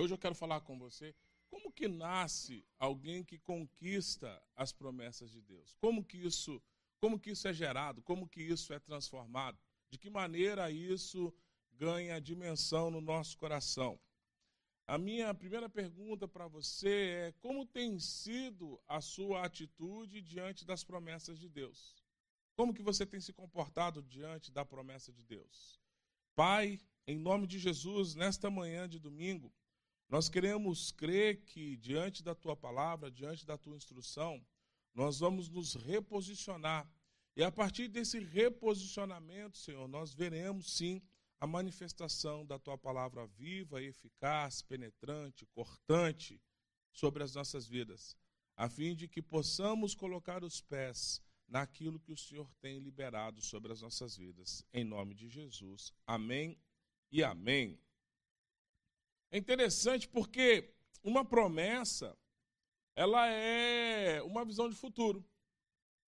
Hoje eu quero falar com você como que nasce alguém que conquista as promessas de Deus? Como que isso, como que isso é gerado? Como que isso é transformado? De que maneira isso ganha dimensão no nosso coração? A minha primeira pergunta para você é: como tem sido a sua atitude diante das promessas de Deus? Como que você tem se comportado diante da promessa de Deus? Pai, em nome de Jesus, nesta manhã de domingo, nós queremos crer que, diante da tua palavra, diante da tua instrução, nós vamos nos reposicionar. E a partir desse reposicionamento, Senhor, nós veremos sim a manifestação da tua palavra viva, eficaz, penetrante, cortante sobre as nossas vidas, a fim de que possamos colocar os pés naquilo que o Senhor tem liberado sobre as nossas vidas. Em nome de Jesus. Amém e amém. É interessante porque uma promessa, ela é uma visão de futuro.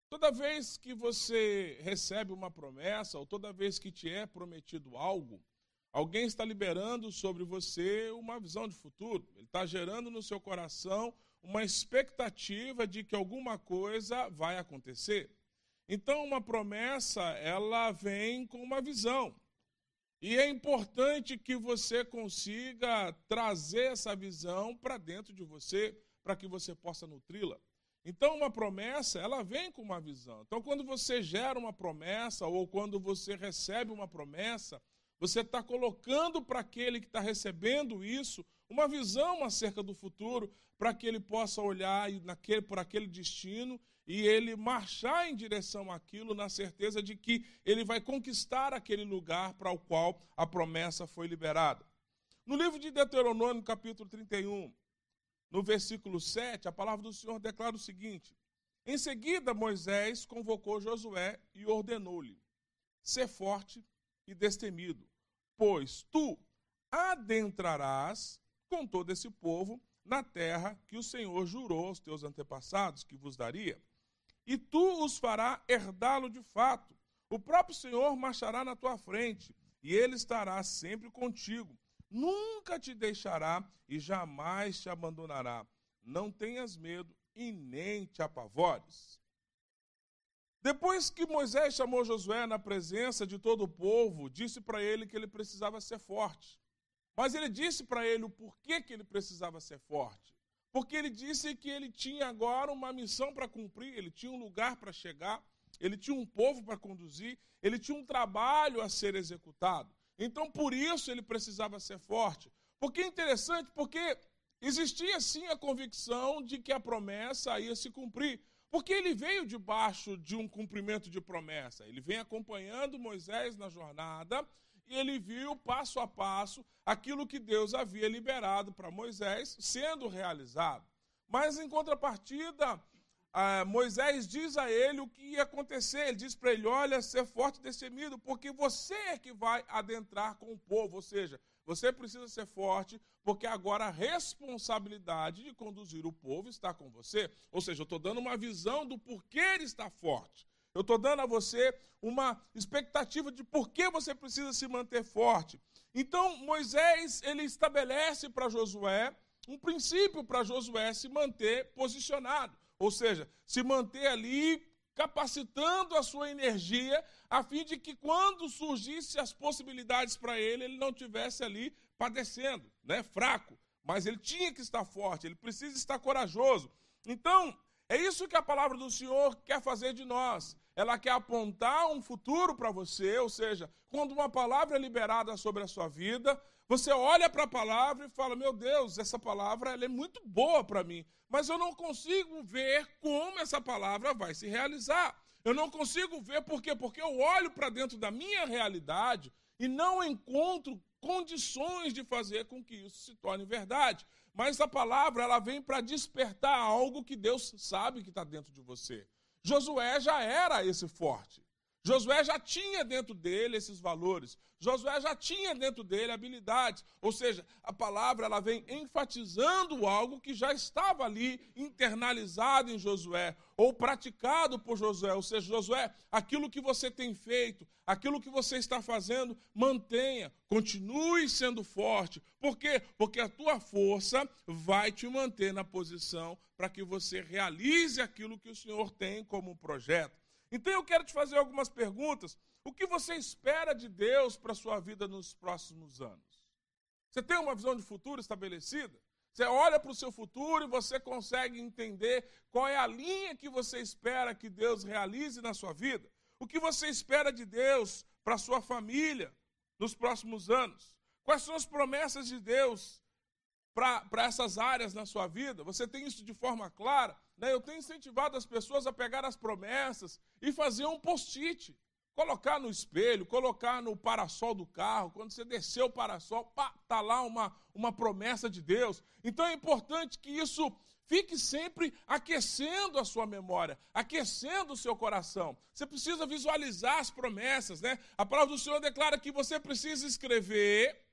Toda vez que você recebe uma promessa, ou toda vez que te é prometido algo, alguém está liberando sobre você uma visão de futuro. Ele está gerando no seu coração uma expectativa de que alguma coisa vai acontecer. Então, uma promessa, ela vem com uma visão. E é importante que você consiga trazer essa visão para dentro de você, para que você possa nutri-la. Então, uma promessa, ela vem com uma visão. Então, quando você gera uma promessa, ou quando você recebe uma promessa, você está colocando para aquele que está recebendo isso uma visão acerca do futuro, para que ele possa olhar naquele, por aquele destino e ele marchar em direção àquilo na certeza de que ele vai conquistar aquele lugar para o qual a promessa foi liberada. No livro de Deuteronômio, capítulo 31, no versículo 7, a palavra do Senhor declara o seguinte: Em seguida, Moisés convocou Josué e ordenou-lhe: Ser forte e destemido, pois tu adentrarás com todo esse povo na terra que o Senhor jurou aos teus antepassados que vos daria e tu os fará herdá-lo de fato. O próprio Senhor marchará na tua frente, e ele estará sempre contigo. Nunca te deixará e jamais te abandonará. Não tenhas medo e nem te apavores. Depois que Moisés chamou Josué na presença de todo o povo, disse para ele que ele precisava ser forte. Mas ele disse para ele o porquê que ele precisava ser forte. Porque ele disse que ele tinha agora uma missão para cumprir, ele tinha um lugar para chegar, ele tinha um povo para conduzir, ele tinha um trabalho a ser executado. Então, por isso, ele precisava ser forte. Porque é interessante, porque existia sim a convicção de que a promessa ia se cumprir. Porque ele veio debaixo de um cumprimento de promessa. Ele vem acompanhando Moisés na jornada e ele viu passo a passo aquilo que Deus havia liberado para Moisés sendo realizado. Mas em contrapartida, ah, Moisés diz a ele o que ia acontecer. Ele diz para ele: Olha, ser forte e destemido, porque você é que vai adentrar com o povo. Ou seja, você precisa ser forte, porque agora a responsabilidade de conduzir o povo está com você. Ou seja, eu estou dando uma visão do porquê ele está forte. Eu estou dando a você uma expectativa de por que você precisa se manter forte. Então, Moisés, ele estabelece para Josué um princípio para Josué se manter posicionado, ou seja, se manter ali capacitando a sua energia, a fim de que quando surgissem as possibilidades para ele, ele não tivesse ali padecendo, né, fraco, mas ele tinha que estar forte, ele precisa estar corajoso. Então, é isso que a palavra do Senhor quer fazer de nós. Ela quer apontar um futuro para você, ou seja, quando uma palavra é liberada sobre a sua vida, você olha para a palavra e fala: Meu Deus, essa palavra é muito boa para mim, mas eu não consigo ver como essa palavra vai se realizar. Eu não consigo ver por quê? Porque eu olho para dentro da minha realidade e não encontro condições de fazer com que isso se torne verdade. Mas a palavra ela vem para despertar algo que Deus sabe que está dentro de você. Josué já era esse forte. Josué já tinha dentro dele esses valores. Josué já tinha dentro dele habilidades. Ou seja, a palavra ela vem enfatizando algo que já estava ali internalizado em Josué, ou praticado por Josué. Ou seja, Josué, aquilo que você tem feito, aquilo que você está fazendo, mantenha, continue sendo forte. Por quê? Porque a tua força vai te manter na posição para que você realize aquilo que o Senhor tem como projeto. Então eu quero te fazer algumas perguntas. O que você espera de Deus para a sua vida nos próximos anos? Você tem uma visão de futuro estabelecida? Você olha para o seu futuro e você consegue entender qual é a linha que você espera que Deus realize na sua vida? O que você espera de Deus para a sua família nos próximos anos? Quais são as promessas de Deus para essas áreas na sua vida? Você tem isso de forma clara? Né? Eu tenho incentivado as pessoas a pegar as promessas e fazer um post-it. Colocar no espelho, colocar no parasol do carro. Quando você descer o parasol, está lá uma, uma promessa de Deus. Então é importante que isso fique sempre aquecendo a sua memória, aquecendo o seu coração. Você precisa visualizar as promessas, né? A palavra do Senhor declara que você precisa escrever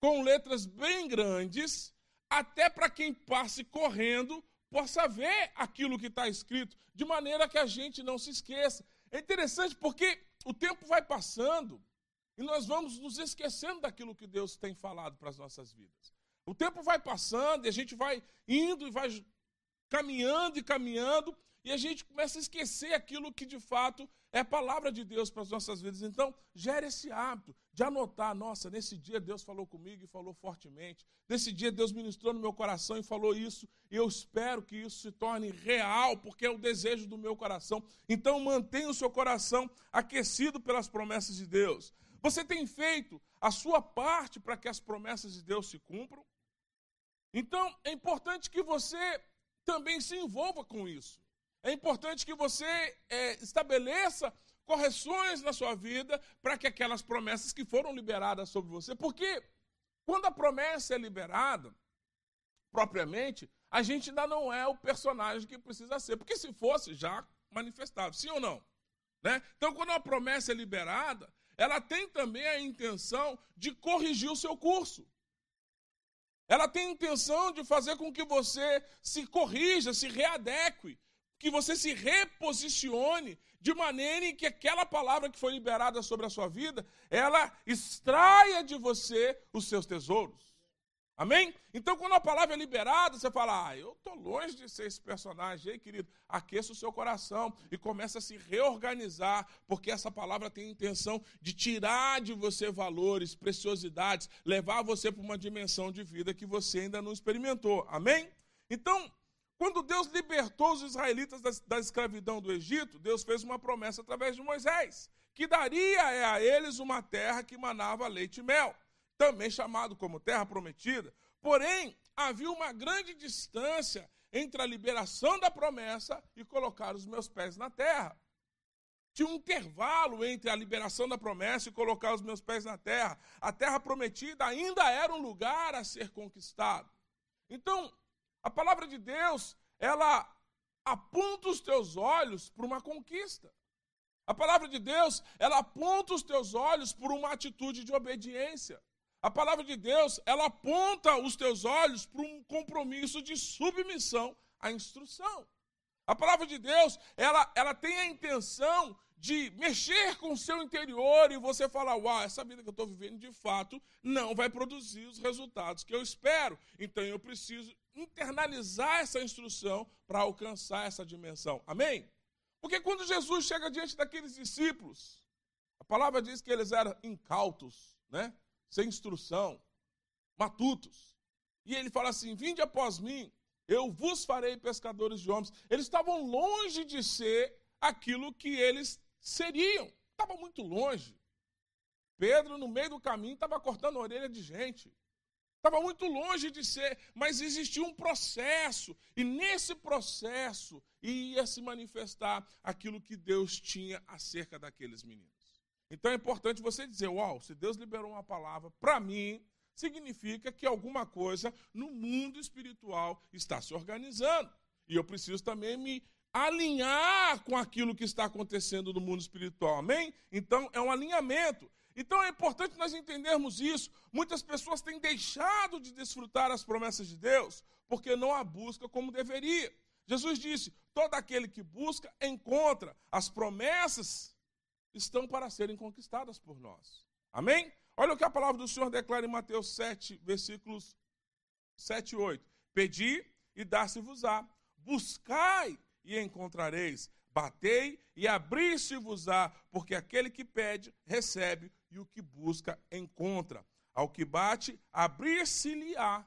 com letras bem grandes, até para quem passe correndo possa ver aquilo que está escrito, de maneira que a gente não se esqueça. É interessante porque o tempo vai passando e nós vamos nos esquecendo daquilo que Deus tem falado para as nossas vidas. O tempo vai passando e a gente vai indo e vai caminhando e caminhando e a gente começa a esquecer aquilo que de fato é palavra de Deus para as nossas vidas. Então, gere esse hábito de anotar: nossa, nesse dia Deus falou comigo e falou fortemente. Nesse dia Deus ministrou no meu coração e falou isso. E eu espero que isso se torne real, porque é o desejo do meu coração. Então, mantenha o seu coração aquecido pelas promessas de Deus. Você tem feito a sua parte para que as promessas de Deus se cumpram? Então, é importante que você também se envolva com isso. É importante que você é, estabeleça correções na sua vida para que aquelas promessas que foram liberadas sobre você. Porque quando a promessa é liberada, propriamente, a gente ainda não é o personagem que precisa ser. Porque se fosse, já manifestado. Sim ou não? Né? Então, quando a promessa é liberada, ela tem também a intenção de corrigir o seu curso. Ela tem a intenção de fazer com que você se corrija, se readeque que você se reposicione de maneira em que aquela palavra que foi liberada sobre a sua vida, ela extraia de você os seus tesouros. Amém? Então, quando a palavra é liberada, você fala: Ah, eu estou longe de ser esse personagem aí, querido. Aqueça o seu coração e começa a se reorganizar, porque essa palavra tem a intenção de tirar de você valores, preciosidades, levar você para uma dimensão de vida que você ainda não experimentou. Amém? Então, quando Deus libertou os israelitas da, da escravidão do Egito, Deus fez uma promessa através de Moisés, que daria a eles uma terra que manava leite e mel, também chamado como terra prometida. Porém, havia uma grande distância entre a liberação da promessa e colocar os meus pés na terra. Tinha um intervalo entre a liberação da promessa e colocar os meus pés na terra. A terra prometida ainda era um lugar a ser conquistado. Então, a palavra de Deus, ela aponta os teus olhos para uma conquista. A palavra de Deus, ela aponta os teus olhos por uma atitude de obediência. A palavra de Deus, ela aponta os teus olhos para um compromisso de submissão à instrução. A palavra de Deus, ela, ela tem a intenção de mexer com o seu interior e você falar: Uau, essa vida que eu estou vivendo de fato não vai produzir os resultados que eu espero. Então eu preciso internalizar essa instrução para alcançar essa dimensão. Amém? Porque quando Jesus chega diante daqueles discípulos, a palavra diz que eles eram incautos, né? sem instrução, matutos. E ele fala assim: Vinde após mim, eu vos farei pescadores de homens. Eles estavam longe de ser aquilo que eles seriam. Estava muito longe. Pedro, no meio do caminho, estava cortando a orelha de gente. Estava muito longe de ser, mas existia um processo, e nesse processo ia se manifestar aquilo que Deus tinha acerca daqueles meninos. Então é importante você dizer: Uau, se Deus liberou uma palavra para mim, significa que alguma coisa no mundo espiritual está se organizando. E eu preciso também me alinhar com aquilo que está acontecendo no mundo espiritual. Amém? Então, é um alinhamento. Então é importante nós entendermos isso. Muitas pessoas têm deixado de desfrutar as promessas de Deus porque não a busca como deveria. Jesus disse: todo aquele que busca, encontra. As promessas estão para serem conquistadas por nós. Amém? Olha o que a palavra do Senhor declara em Mateus 7, versículos 7 e 8. Pedi e dar-se-vos-á. Buscai e encontrareis. Batei e abri-se-vos-á, porque aquele que pede, recebe, e o que busca, encontra. Ao que bate, abrir-se-lhe-á.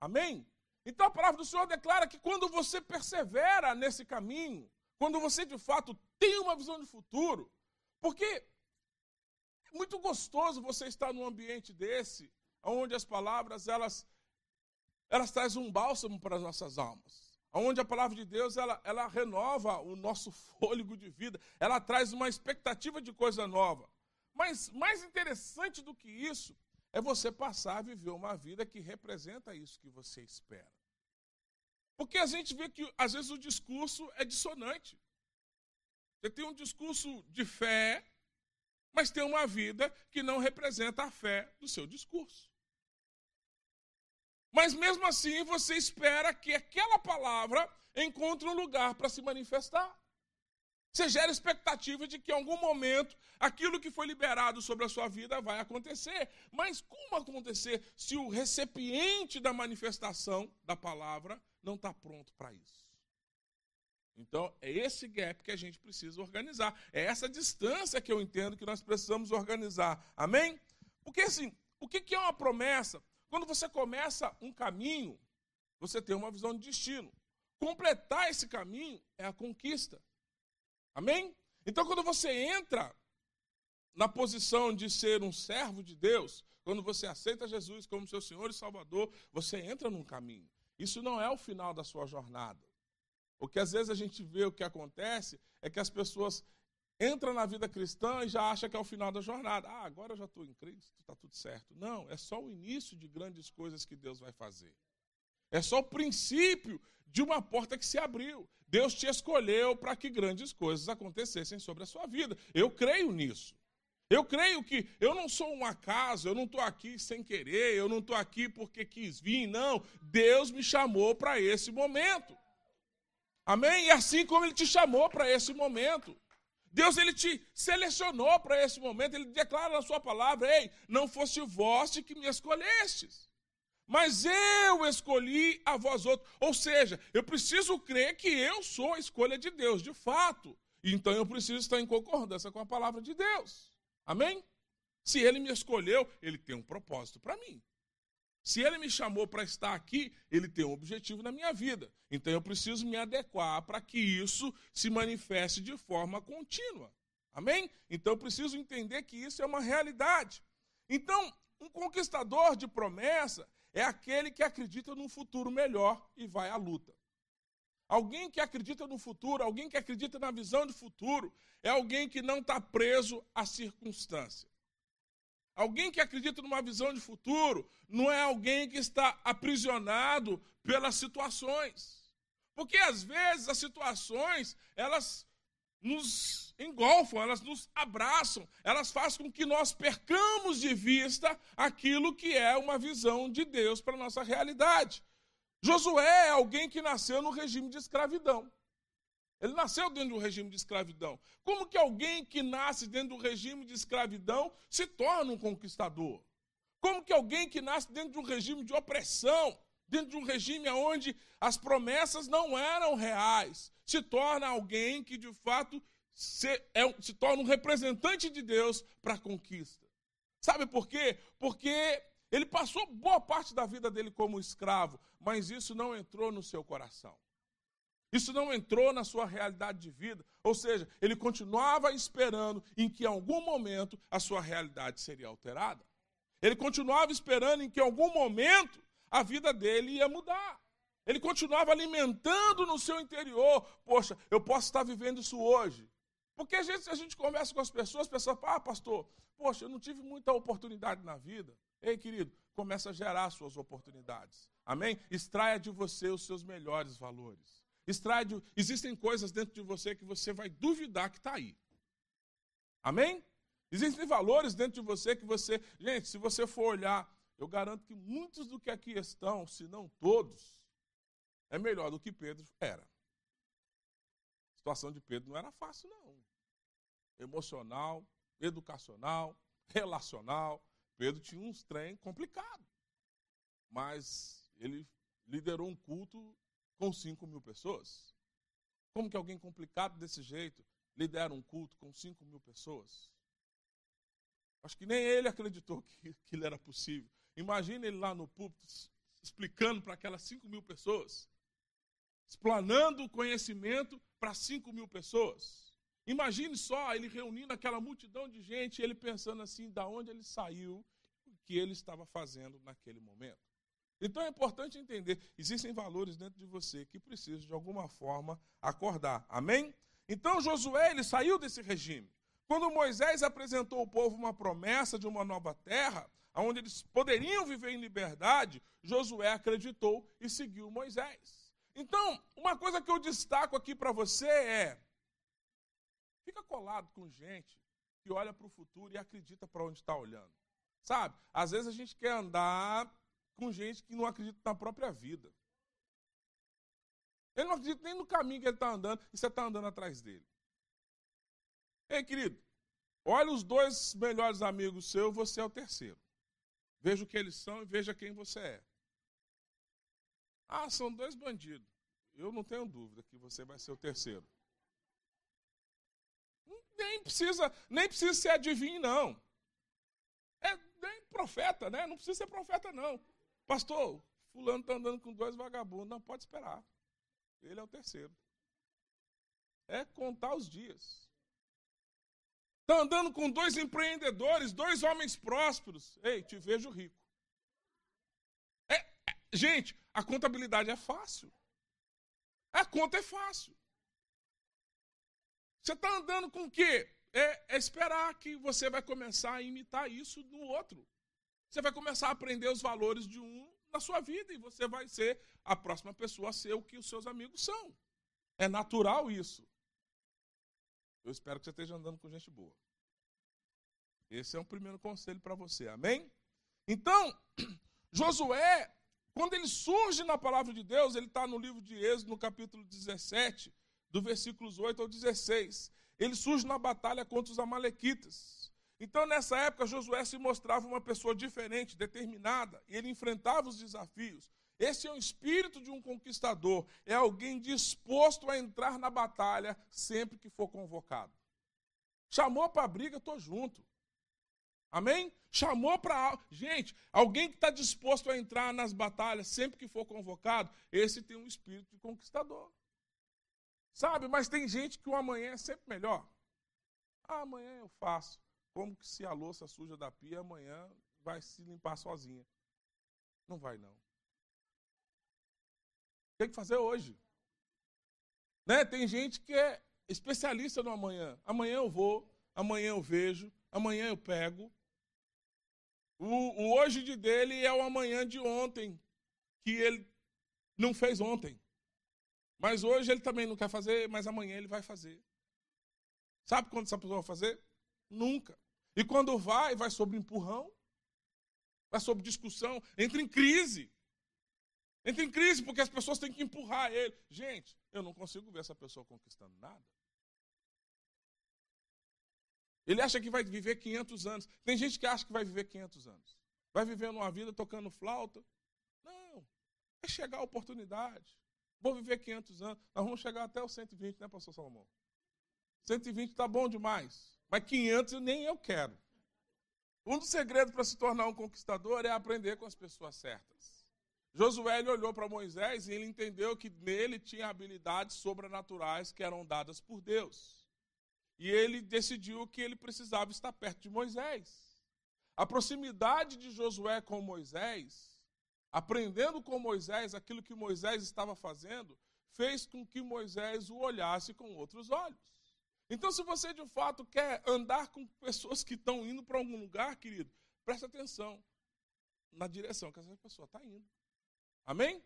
Amém? Então a palavra do Senhor declara que quando você persevera nesse caminho, quando você de fato tem uma visão de futuro, porque é muito gostoso você estar num ambiente desse, onde as palavras elas elas trazem um bálsamo para as nossas almas. Onde a palavra de Deus ela, ela renova o nosso fôlego de vida, ela traz uma expectativa de coisa nova. Mas mais interessante do que isso é você passar a viver uma vida que representa isso que você espera. Porque a gente vê que às vezes o discurso é dissonante. Você tem um discurso de fé, mas tem uma vida que não representa a fé do seu discurso. Mas mesmo assim você espera que aquela palavra encontre um lugar para se manifestar. Você gera expectativa de que em algum momento aquilo que foi liberado sobre a sua vida vai acontecer. Mas como acontecer se o recipiente da manifestação da palavra não está pronto para isso? Então, é esse gap que a gente precisa organizar. É essa distância que eu entendo que nós precisamos organizar. Amém? Porque, assim, o que é uma promessa? Quando você começa um caminho, você tem uma visão de destino. Completar esse caminho é a conquista. Amém? Então, quando você entra na posição de ser um servo de Deus, quando você aceita Jesus como seu Senhor e Salvador, você entra num caminho. Isso não é o final da sua jornada. O que às vezes a gente vê o que acontece é que as pessoas entram na vida cristã e já acham que é o final da jornada. Ah, agora eu já estou em Cristo, está tudo certo. Não, é só o início de grandes coisas que Deus vai fazer. É só o princípio de uma porta que se abriu. Deus te escolheu para que grandes coisas acontecessem sobre a sua vida. Eu creio nisso. Eu creio que eu não sou um acaso, eu não estou aqui sem querer, eu não estou aqui porque quis vir, não. Deus me chamou para esse momento. Amém? E assim como Ele te chamou para esse momento. Deus ele te selecionou para esse momento, ele declara na sua palavra: "Ei, não fosse vós que me escolhestes" mas eu escolhi a vós outros. Ou seja, eu preciso crer que eu sou a escolha de Deus, de fato. Então eu preciso estar em concordância com a palavra de Deus. Amém? Se ele me escolheu, ele tem um propósito para mim. Se ele me chamou para estar aqui, ele tem um objetivo na minha vida. Então eu preciso me adequar para que isso se manifeste de forma contínua. Amém? Então eu preciso entender que isso é uma realidade. Então, um conquistador de promessa, é aquele que acredita num futuro melhor e vai à luta. Alguém que acredita no futuro, alguém que acredita na visão de futuro, é alguém que não está preso à circunstância. Alguém que acredita numa visão de futuro não é alguém que está aprisionado pelas situações. Porque às vezes as situações, elas nos engolfam, elas nos abraçam, elas fazem com que nós percamos de vista aquilo que é uma visão de Deus para a nossa realidade. Josué é alguém que nasceu no regime de escravidão. Ele nasceu dentro do regime de escravidão. Como que alguém que nasce dentro do regime de escravidão se torna um conquistador? Como que alguém que nasce dentro de um regime de opressão, dentro de um regime onde as promessas não eram reais, se torna alguém que de fato se, é, se torna um representante de Deus para a conquista. Sabe por quê? Porque ele passou boa parte da vida dele como escravo, mas isso não entrou no seu coração. Isso não entrou na sua realidade de vida. Ou seja, ele continuava esperando em que em algum momento a sua realidade seria alterada. Ele continuava esperando em que em algum momento a vida dele ia mudar. Ele continuava alimentando no seu interior. Poxa, eu posso estar vivendo isso hoje. Porque às vezes a gente conversa com as pessoas, as pessoas falam, ah, pastor, poxa, eu não tive muita oportunidade na vida. Ei, querido, começa a gerar suas oportunidades. Amém? Extraia de você os seus melhores valores. Extrai de... Existem coisas dentro de você que você vai duvidar que está aí. Amém? Existem valores dentro de você que você. Gente, se você for olhar, eu garanto que muitos do que aqui estão, se não todos, é melhor do que Pedro era. A situação de Pedro não era fácil, não. Emocional, educacional, relacional. Pedro tinha uns trem complicado. Mas ele liderou um culto com 5 mil pessoas. Como que alguém complicado desse jeito lidera um culto com 5 mil pessoas? Acho que nem ele acreditou que aquilo era possível. Imagina ele lá no púlpito explicando para aquelas 5 mil pessoas, explanando o conhecimento para 5 mil pessoas. Imagine só ele reunindo aquela multidão de gente, ele pensando assim, da onde ele saiu, o que ele estava fazendo naquele momento. Então é importante entender, existem valores dentro de você que precisam de alguma forma acordar. Amém? Então Josué ele saiu desse regime. Quando Moisés apresentou ao povo uma promessa de uma nova terra, onde eles poderiam viver em liberdade, Josué acreditou e seguiu Moisés. Então, uma coisa que eu destaco aqui para você é: fica colado com gente que olha para o futuro e acredita para onde está olhando. Sabe? Às vezes a gente quer andar com gente que não acredita na própria vida. Ele não acredita nem no caminho que ele está andando e você está andando atrás dele. Ei, querido, olha os dois melhores amigos seus, você é o terceiro. Veja o que eles são e veja quem você é. Ah, são dois bandidos. Eu não tenho dúvida que você vai ser o terceiro. Nem precisa, nem precisa ser adivinho, não. É nem profeta, né? Não precisa ser profeta, não. Pastor, fulano está andando com dois vagabundos. Não, pode esperar. Ele é o terceiro. É contar os dias. Está andando com dois empreendedores, dois homens prósperos. Ei, te vejo rico. É, é, gente, a contabilidade é fácil. A conta é fácil. Você está andando com o quê? É, é, esperar que você vai começar a imitar isso no outro. Você vai começar a aprender os valores de um na sua vida e você vai ser a próxima pessoa a ser o que os seus amigos são. É natural isso. Eu espero que você esteja andando com gente boa. Esse é um primeiro conselho para você, amém? Então, Josué, quando ele surge na palavra de Deus, ele está no livro de Êxodo, no capítulo 17, do versículos 8 ao 16. Ele surge na batalha contra os Amalequitas. Então, nessa época, Josué se mostrava uma pessoa diferente, determinada, e ele enfrentava os desafios. Esse é o espírito de um conquistador, é alguém disposto a entrar na batalha sempre que for convocado. Chamou para a briga, estou junto. Amém? Chamou para. Gente, alguém que está disposto a entrar nas batalhas sempre que for convocado, esse tem um espírito de conquistador. Sabe, mas tem gente que o amanhã é sempre melhor. Ah, amanhã eu faço. Como que se a louça suja da pia amanhã vai se limpar sozinha? Não vai não. Tem que fazer hoje. Né? Tem gente que é especialista no amanhã. Amanhã eu vou, amanhã eu vejo, amanhã eu pego. O, o hoje de dele é o amanhã de ontem, que ele não fez ontem. Mas hoje ele também não quer fazer, mas amanhã ele vai fazer. Sabe quando essa pessoa vai fazer? Nunca. E quando vai, vai sobre empurrão, vai sobre discussão, entra em crise. Entra em crise porque as pessoas têm que empurrar ele. Gente, eu não consigo ver essa pessoa conquistando nada. Ele acha que vai viver 500 anos. Tem gente que acha que vai viver 500 anos. Vai vivendo uma vida tocando flauta. Não. É chegar a oportunidade. Vou viver 500 anos. Nós vamos chegar até os 120, né, pastor Salomão? 120 está bom demais. Mas 500 nem eu quero. Um dos segredos para se tornar um conquistador é aprender com as pessoas certas. Josué olhou para Moisés e ele entendeu que nele tinha habilidades sobrenaturais que eram dadas por Deus. E ele decidiu que ele precisava estar perto de Moisés. A proximidade de Josué com Moisés, aprendendo com Moisés aquilo que Moisés estava fazendo, fez com que Moisés o olhasse com outros olhos. Então, se você de fato quer andar com pessoas que estão indo para algum lugar, querido, preste atenção na direção que essa pessoa está indo. Amém?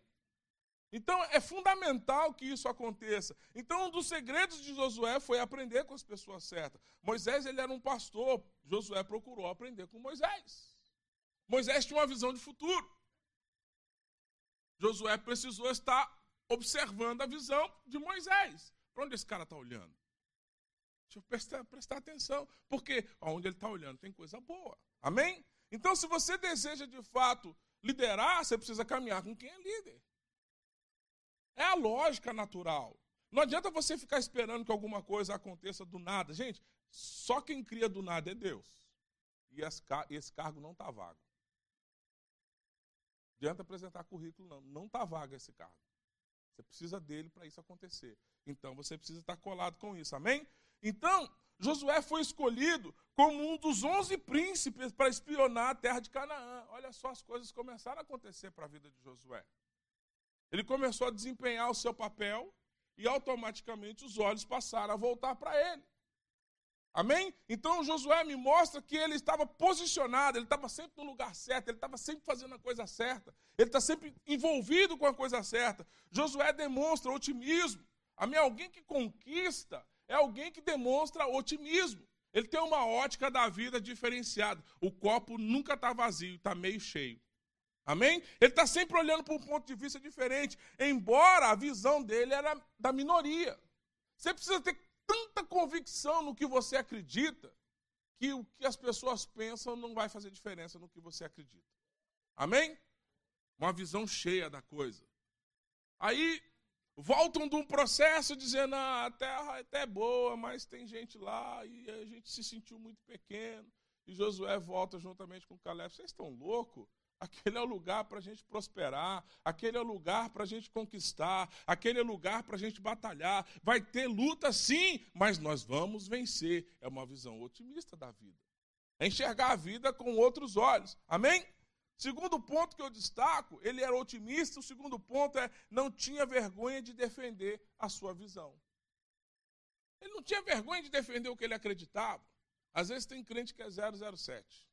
Então é fundamental que isso aconteça. Então um dos segredos de Josué foi aprender com as pessoas certas. Moisés ele era um pastor, Josué procurou aprender com Moisés. Moisés tinha uma visão de futuro. Josué precisou estar observando a visão de Moisés. Para onde esse cara está olhando? Deixa eu prestar, prestar atenção, porque onde ele está olhando tem coisa boa. Amém? Então, se você deseja de fato liderar, você precisa caminhar com quem é líder. É a lógica natural. Não adianta você ficar esperando que alguma coisa aconteça do nada. Gente, só quem cria do nada é Deus. E esse cargo não está vago. Não adianta apresentar currículo, não. Não está vago esse cargo. Você precisa dele para isso acontecer. Então você precisa estar colado com isso. Amém? Então, Josué foi escolhido como um dos onze príncipes para espionar a terra de Canaã. Olha só, as coisas começaram a acontecer para a vida de Josué. Ele começou a desempenhar o seu papel e automaticamente os olhos passaram a voltar para ele. Amém? Então Josué me mostra que ele estava posicionado, ele estava sempre no lugar certo, ele estava sempre fazendo a coisa certa, ele está sempre envolvido com a coisa certa. Josué demonstra otimismo. Amém? Alguém que conquista é alguém que demonstra otimismo. Ele tem uma ótica da vida diferenciada. O copo nunca está vazio, está meio cheio. Amém? Ele está sempre olhando para um ponto de vista diferente, embora a visão dele era da minoria. Você precisa ter tanta convicção no que você acredita, que o que as pessoas pensam não vai fazer diferença no que você acredita. Amém? Uma visão cheia da coisa. Aí voltam de um processo dizendo: ah, a terra é até boa, mas tem gente lá e a gente se sentiu muito pequeno. E Josué volta juntamente com Caleb. Vocês estão loucos? Aquele é o lugar para a gente prosperar, aquele é o lugar para a gente conquistar, aquele é o lugar para a gente batalhar. Vai ter luta sim, mas nós vamos vencer. É uma visão otimista da vida. É enxergar a vida com outros olhos. Amém? Segundo ponto que eu destaco, ele era otimista. O segundo ponto é não tinha vergonha de defender a sua visão. Ele não tinha vergonha de defender o que ele acreditava. Às vezes tem crente que é 007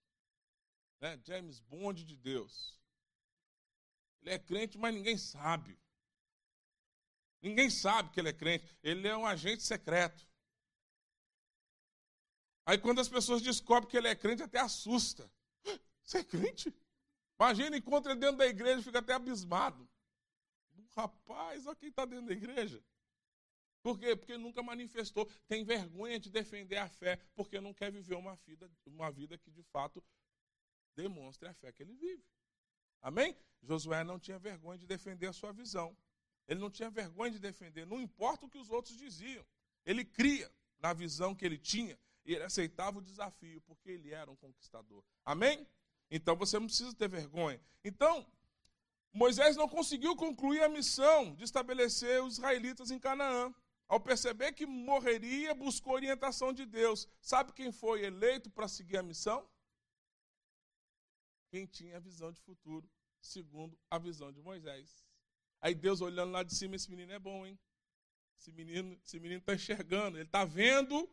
né? James Bond de Deus. Ele é crente, mas ninguém sabe. Ninguém sabe que ele é crente. Ele é um agente secreto. Aí quando as pessoas descobrem que ele é crente, até assusta. Você é crente? Imagina, encontra ele dentro da igreja e fica até abismado. Rapaz, olha quem está dentro da igreja. Por quê? Porque nunca manifestou, tem vergonha de defender a fé, porque não quer viver uma vida, uma vida que de fato demonstre a fé que ele vive. Amém? Josué não tinha vergonha de defender a sua visão. Ele não tinha vergonha de defender, não importa o que os outros diziam. Ele cria na visão que ele tinha e ele aceitava o desafio, porque ele era um conquistador. Amém? Então você não precisa ter vergonha. Então, Moisés não conseguiu concluir a missão de estabelecer os israelitas em Canaã. Ao perceber que morreria, buscou orientação de Deus. Sabe quem foi eleito para seguir a missão? quem tinha a visão de futuro, segundo a visão de Moisés. Aí Deus olhando lá de cima, esse menino é bom, hein? Esse menino esse menino está enxergando, ele está vendo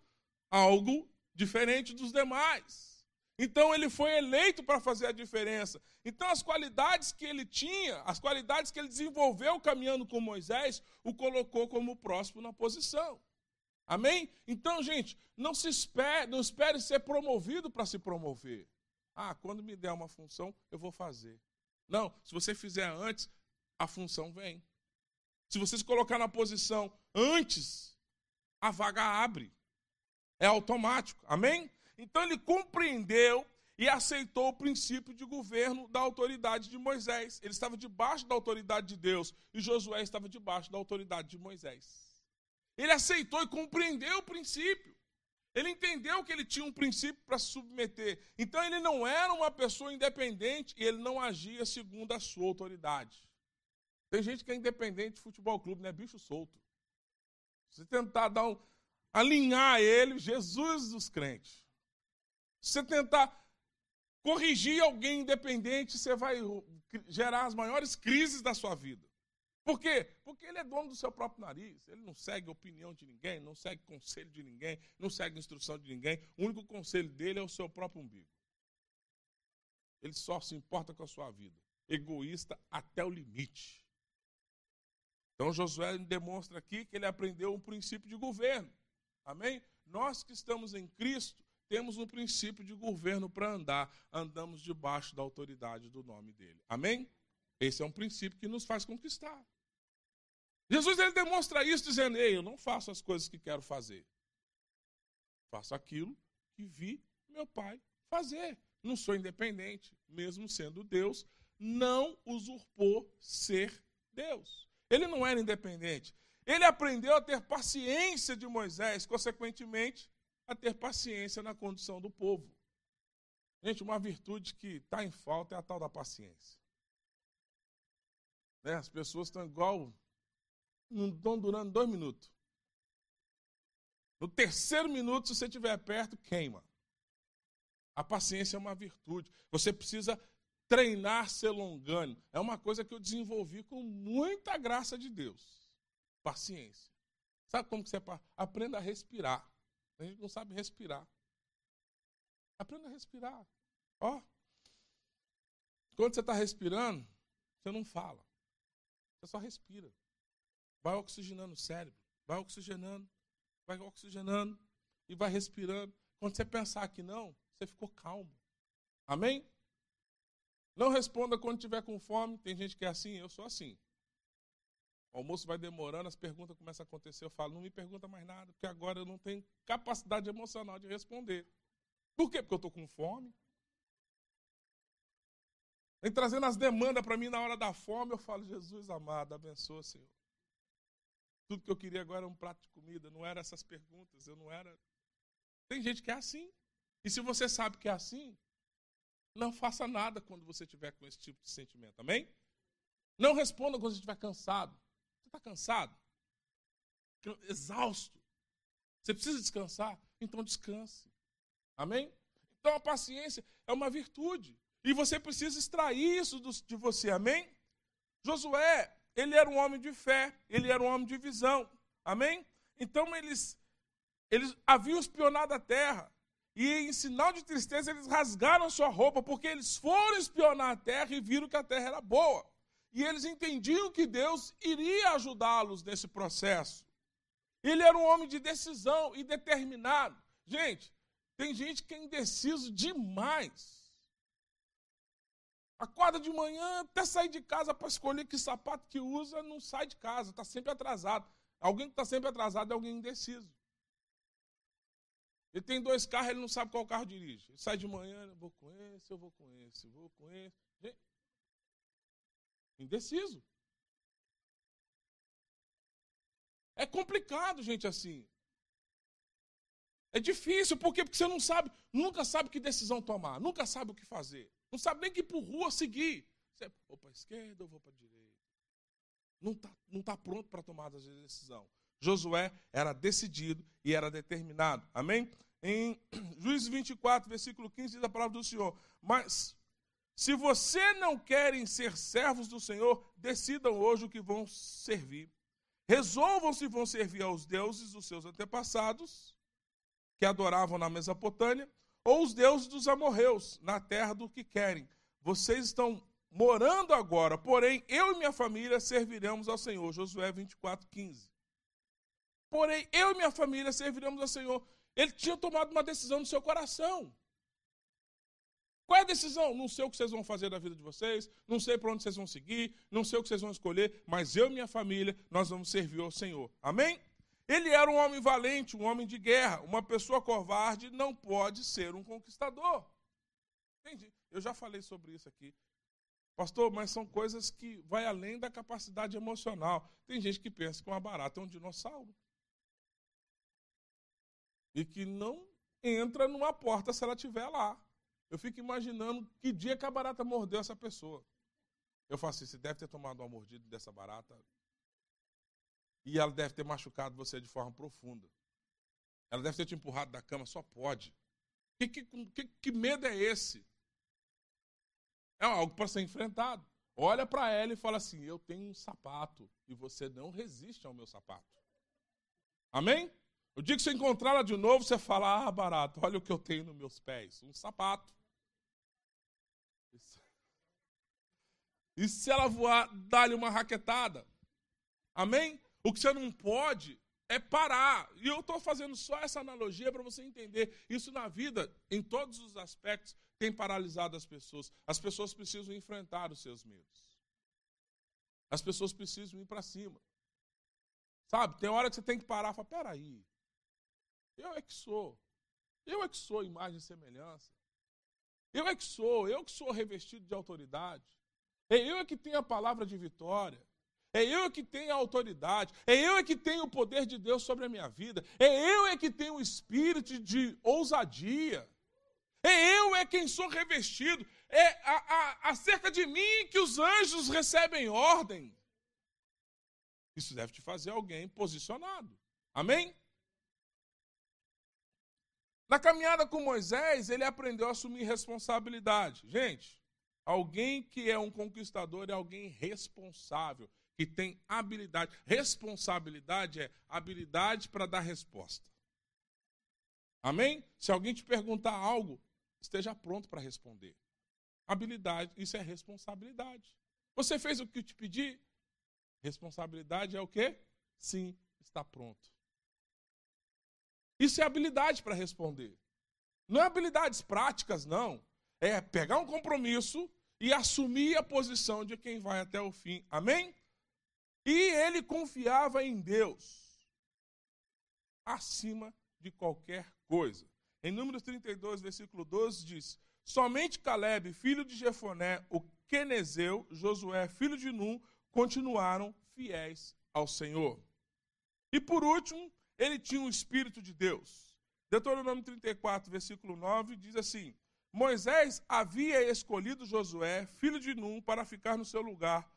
algo diferente dos demais. Então ele foi eleito para fazer a diferença. Então as qualidades que ele tinha, as qualidades que ele desenvolveu caminhando com Moisés, o colocou como próximo na posição. Amém? Então, gente, não se espere, não espere ser promovido para se promover. Ah, quando me der uma função, eu vou fazer. Não, se você fizer antes, a função vem. Se você se colocar na posição antes, a vaga abre. É automático. Amém? Então ele compreendeu e aceitou o princípio de governo da autoridade de Moisés. Ele estava debaixo da autoridade de Deus e Josué estava debaixo da autoridade de Moisés. Ele aceitou e compreendeu o princípio. Ele entendeu que ele tinha um princípio para se submeter. Então ele não era uma pessoa independente e ele não agia segundo a sua autoridade. Tem gente que é independente de futebol clube, né? Bicho solto. Se tentar dar um, alinhar ele, Jesus dos crentes. Se você tentar corrigir alguém independente, você vai gerar as maiores crises da sua vida. Por quê? Porque ele é dono do seu próprio nariz. Ele não segue a opinião de ninguém, não segue conselho de ninguém, não segue instrução de ninguém. O único conselho dele é o seu próprio umbigo. Ele só se importa com a sua vida. Egoísta até o limite. Então Josué demonstra aqui que ele aprendeu um princípio de governo. Amém? Nós que estamos em Cristo, temos um princípio de governo para andar. Andamos debaixo da autoridade do nome dele. Amém? Esse é um princípio que nos faz conquistar. Jesus ele demonstra isso dizendo: Ei, eu não faço as coisas que quero fazer. Faço aquilo que vi meu pai fazer. Não sou independente, mesmo sendo Deus, não usurpou ser Deus. Ele não era independente. Ele aprendeu a ter paciência de Moisés, consequentemente, a ter paciência na condição do povo. Gente, uma virtude que está em falta é a tal da paciência. Né? As pessoas estão igual, não estão durando dois minutos. No terceiro minuto, se você estiver perto, queima. A paciência é uma virtude. Você precisa treinar ser longânimo. É uma coisa que eu desenvolvi com muita graça de Deus. Paciência. Sabe como que você aprenda a respirar? A gente não sabe respirar. Aprenda a respirar. Ó. Quando você está respirando, você não fala. Você só respira. Vai oxigenando o cérebro. Vai oxigenando. Vai oxigenando. E vai respirando. Quando você pensar que não, você ficou calmo. Amém? Não responda quando estiver com fome. Tem gente que é assim, eu sou assim. O almoço vai demorando, as perguntas começam a acontecer. Eu falo, não me pergunta mais nada, porque agora eu não tenho capacidade emocional de responder. Por quê? Porque eu estou com fome. Vem trazendo as demandas para mim na hora da fome, eu falo, Jesus amado, abençoa, Senhor. Tudo que eu queria agora era um prato de comida, não eram essas perguntas, eu não era. Tem gente que é assim. E se você sabe que é assim, não faça nada quando você tiver com esse tipo de sentimento, amém? Não responda quando você estiver cansado está cansado? Exausto? Você precisa descansar? Então descanse. Amém? Então a paciência é uma virtude. E você precisa extrair isso de você. Amém? Josué, ele era um homem de fé, ele era um homem de visão. Amém? Então eles, eles haviam espionado a terra. E em sinal de tristeza, eles rasgaram sua roupa, porque eles foram espionar a terra e viram que a terra era boa. E eles entendiam que Deus iria ajudá-los nesse processo. Ele era um homem de decisão e determinado. Gente, tem gente que é indeciso demais. Acorda de manhã até sair de casa para escolher que sapato que usa, não sai de casa, está sempre atrasado. Alguém que está sempre atrasado é alguém indeciso. Ele tem dois carros, ele não sabe qual carro dirige. Ele sai de manhã, eu vou com esse, eu vou com esse, eu vou com esse. Gente, Indeciso. É complicado, gente, assim. É difícil, por quê? Porque você não sabe, nunca sabe que decisão tomar, nunca sabe o que fazer. Não sabe nem que por rua seguir. Você vou para a esquerda ou vou para a direita. Não está não tá pronto para tomar a decisão. Josué era decidido e era determinado. Amém? Em Juízes 24, versículo 15, diz a palavra do Senhor. Mas se você não querem ser servos do Senhor, decidam hoje o que vão servir. Resolvam se vão servir aos deuses dos seus antepassados, que adoravam na Mesopotâmia, ou os deuses dos amorreus, na terra do que querem. Vocês estão morando agora, porém eu e minha família serviremos ao Senhor. Josué 24, 15. Porém eu e minha família serviremos ao Senhor. Ele tinha tomado uma decisão no seu coração. Qual é a decisão? Não sei o que vocês vão fazer da vida de vocês, não sei para onde vocês vão seguir, não sei o que vocês vão escolher, mas eu e minha família, nós vamos servir ao Senhor. Amém? Ele era um homem valente, um homem de guerra. Uma pessoa covarde não pode ser um conquistador. Entendi. Eu já falei sobre isso aqui. Pastor, mas são coisas que vai além da capacidade emocional. Tem gente que pensa que uma barata é um dinossauro. E que não entra numa porta se ela estiver lá. Eu fico imaginando que dia que a barata mordeu essa pessoa. Eu falo assim, você deve ter tomado uma mordida dessa barata. E ela deve ter machucado você de forma profunda. Ela deve ter te empurrado da cama, só pode. Que, que, que, medo é esse? É algo para ser enfrentado. Olha para ela e fala assim: Eu tenho um sapato e você não resiste ao meu sapato. Amém? O dia que você encontrar ela de novo, você fala: Ah, barato, olha o que eu tenho nos meus pés: um sapato. E se ela voar, dá-lhe uma raquetada. Amém? O que você não pode é parar. E eu estou fazendo só essa analogia para você entender. Isso na vida, em todos os aspectos, tem paralisado as pessoas. As pessoas precisam enfrentar os seus medos. As pessoas precisam ir para cima. Sabe, tem hora que você tem que parar e falar: peraí, eu é que sou. Eu é que sou imagem e semelhança. Eu é que sou, eu que sou revestido de autoridade. É eu que tenho a palavra de vitória. É eu que tenho a autoridade. É eu que tenho o poder de Deus sobre a minha vida. É eu é que tenho o espírito de ousadia. É eu é quem sou revestido. É a, a, acerca de mim que os anjos recebem ordem. Isso deve te fazer alguém posicionado. Amém? Na caminhada com Moisés, ele aprendeu a assumir responsabilidade. Gente, alguém que é um conquistador é alguém responsável, que tem habilidade. Responsabilidade é habilidade para dar resposta. Amém? Se alguém te perguntar algo, esteja pronto para responder. Habilidade, isso é responsabilidade. Você fez o que eu te pedi? Responsabilidade é o quê? Sim, está pronto. Isso é habilidade para responder. Não é habilidades práticas, não. É pegar um compromisso e assumir a posição de quem vai até o fim. Amém? E ele confiava em Deus acima de qualquer coisa. Em Números 32, versículo 12, diz: Somente Caleb, filho de Jefoné, o Quenezeu, Josué, filho de Num, continuaram fiéis ao Senhor. E por último, ele tinha o Espírito de Deus. Deuteronômio 34, versículo 9, diz assim: Moisés havia escolhido Josué, filho de Num, para ficar no seu lugar,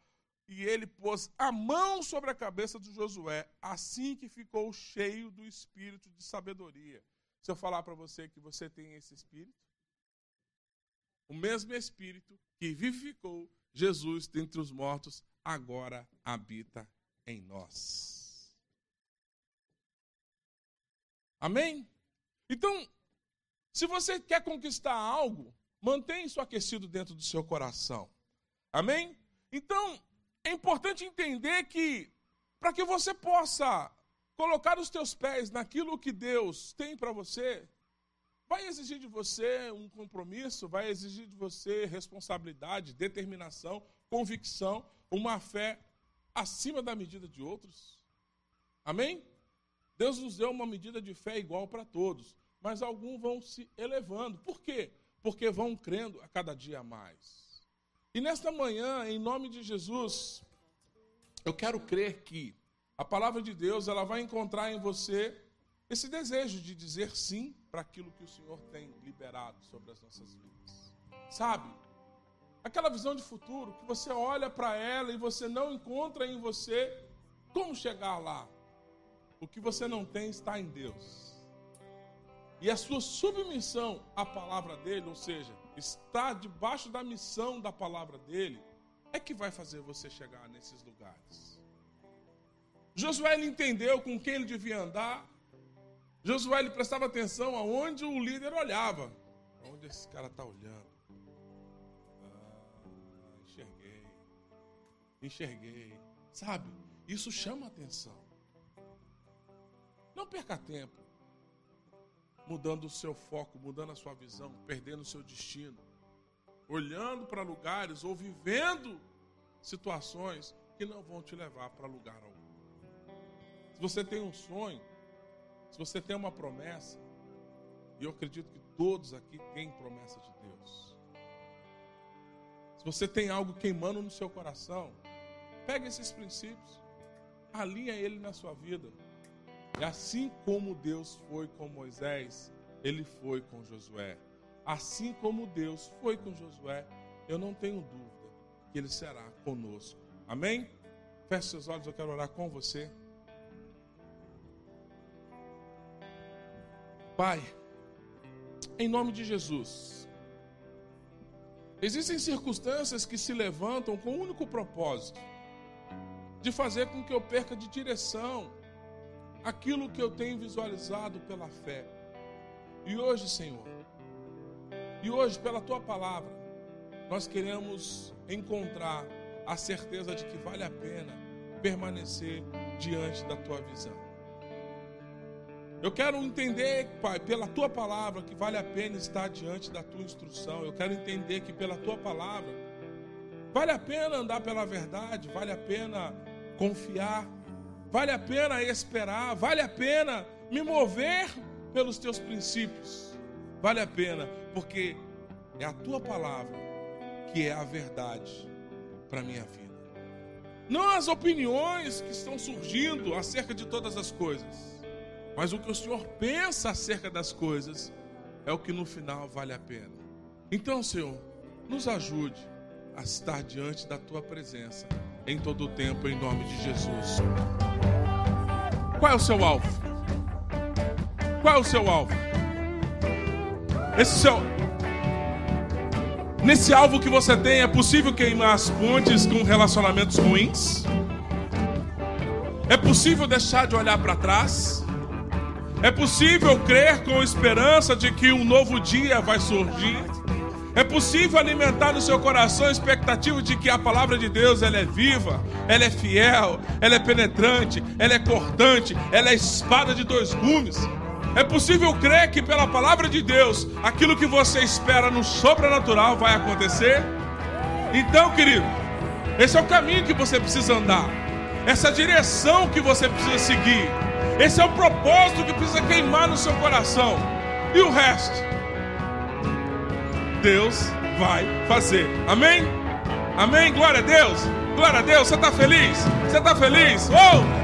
e ele pôs a mão sobre a cabeça de Josué, assim que ficou cheio do espírito de sabedoria. Se eu falar para você que você tem esse espírito, o mesmo espírito que vivificou Jesus dentre os mortos, agora habita em nós. Amém? Então, se você quer conquistar algo, mantenha isso aquecido dentro do seu coração. Amém? Então, é importante entender que para que você possa colocar os teus pés naquilo que Deus tem para você, vai exigir de você um compromisso, vai exigir de você responsabilidade, determinação, convicção, uma fé acima da medida de outros. Amém? Deus nos deu uma medida de fé igual para todos, mas alguns vão se elevando. Por quê? Porque vão crendo a cada dia mais. E nesta manhã, em nome de Jesus, eu quero crer que a palavra de Deus ela vai encontrar em você esse desejo de dizer sim para aquilo que o Senhor tem liberado sobre as nossas vidas. Sabe? Aquela visão de futuro que você olha para ela e você não encontra em você como chegar lá. O que você não tem está em Deus. E a sua submissão à palavra dele, ou seja, estar debaixo da missão da palavra dele, é que vai fazer você chegar nesses lugares. Josué entendeu com quem ele devia andar. Josué prestava atenção aonde o líder olhava. Aonde esse cara está olhando? Ah, enxerguei. Enxerguei. Sabe? Isso chama atenção. Não perca tempo mudando o seu foco, mudando a sua visão, perdendo o seu destino, olhando para lugares ou vivendo situações que não vão te levar para lugar algum. Se você tem um sonho, se você tem uma promessa, e eu acredito que todos aqui têm promessa de Deus. Se você tem algo queimando no seu coração, pegue esses princípios, alinha ele na sua vida. E assim como Deus foi com Moisés, ele foi com Josué. Assim como Deus foi com Josué, eu não tenho dúvida que ele será conosco. Amém? Feche seus olhos, eu quero orar com você. Pai, em nome de Jesus, existem circunstâncias que se levantam com o único propósito de fazer com que eu perca de direção aquilo que eu tenho visualizado pela fé. E hoje, Senhor, e hoje, pela tua palavra, nós queremos encontrar a certeza de que vale a pena permanecer diante da tua visão. Eu quero entender, Pai, pela tua palavra, que vale a pena estar diante da tua instrução. Eu quero entender que pela tua palavra, vale a pena andar pela verdade, vale a pena confiar, vale a pena esperar, vale a pena me mover pelos teus princípios. Vale a pena, porque é a tua palavra que é a verdade para a minha vida. Não as opiniões que estão surgindo acerca de todas as coisas mas o que o Senhor pensa acerca das coisas é o que no final vale a pena. Então, Senhor, nos ajude a estar diante da tua presença em todo o tempo, em nome de Jesus. Qual é o seu alvo? Qual é o seu alvo? Esse seu Nesse alvo que você tem, é possível queimar as pontes com relacionamentos ruins? É possível deixar de olhar para trás? É possível crer com esperança de que um novo dia vai surgir. É possível alimentar no seu coração a expectativa de que a palavra de Deus ela é viva, ela é fiel, ela é penetrante, ela é cortante, ela é espada de dois gumes. É possível crer que pela palavra de Deus aquilo que você espera no sobrenatural vai acontecer? Então, querido, esse é o caminho que você precisa andar, essa direção que você precisa seguir. Esse é o propósito que precisa queimar no seu coração. E o resto, Deus vai fazer. Amém? Amém? Glória a Deus. Glória a Deus. Você está feliz? Você está feliz? Oh!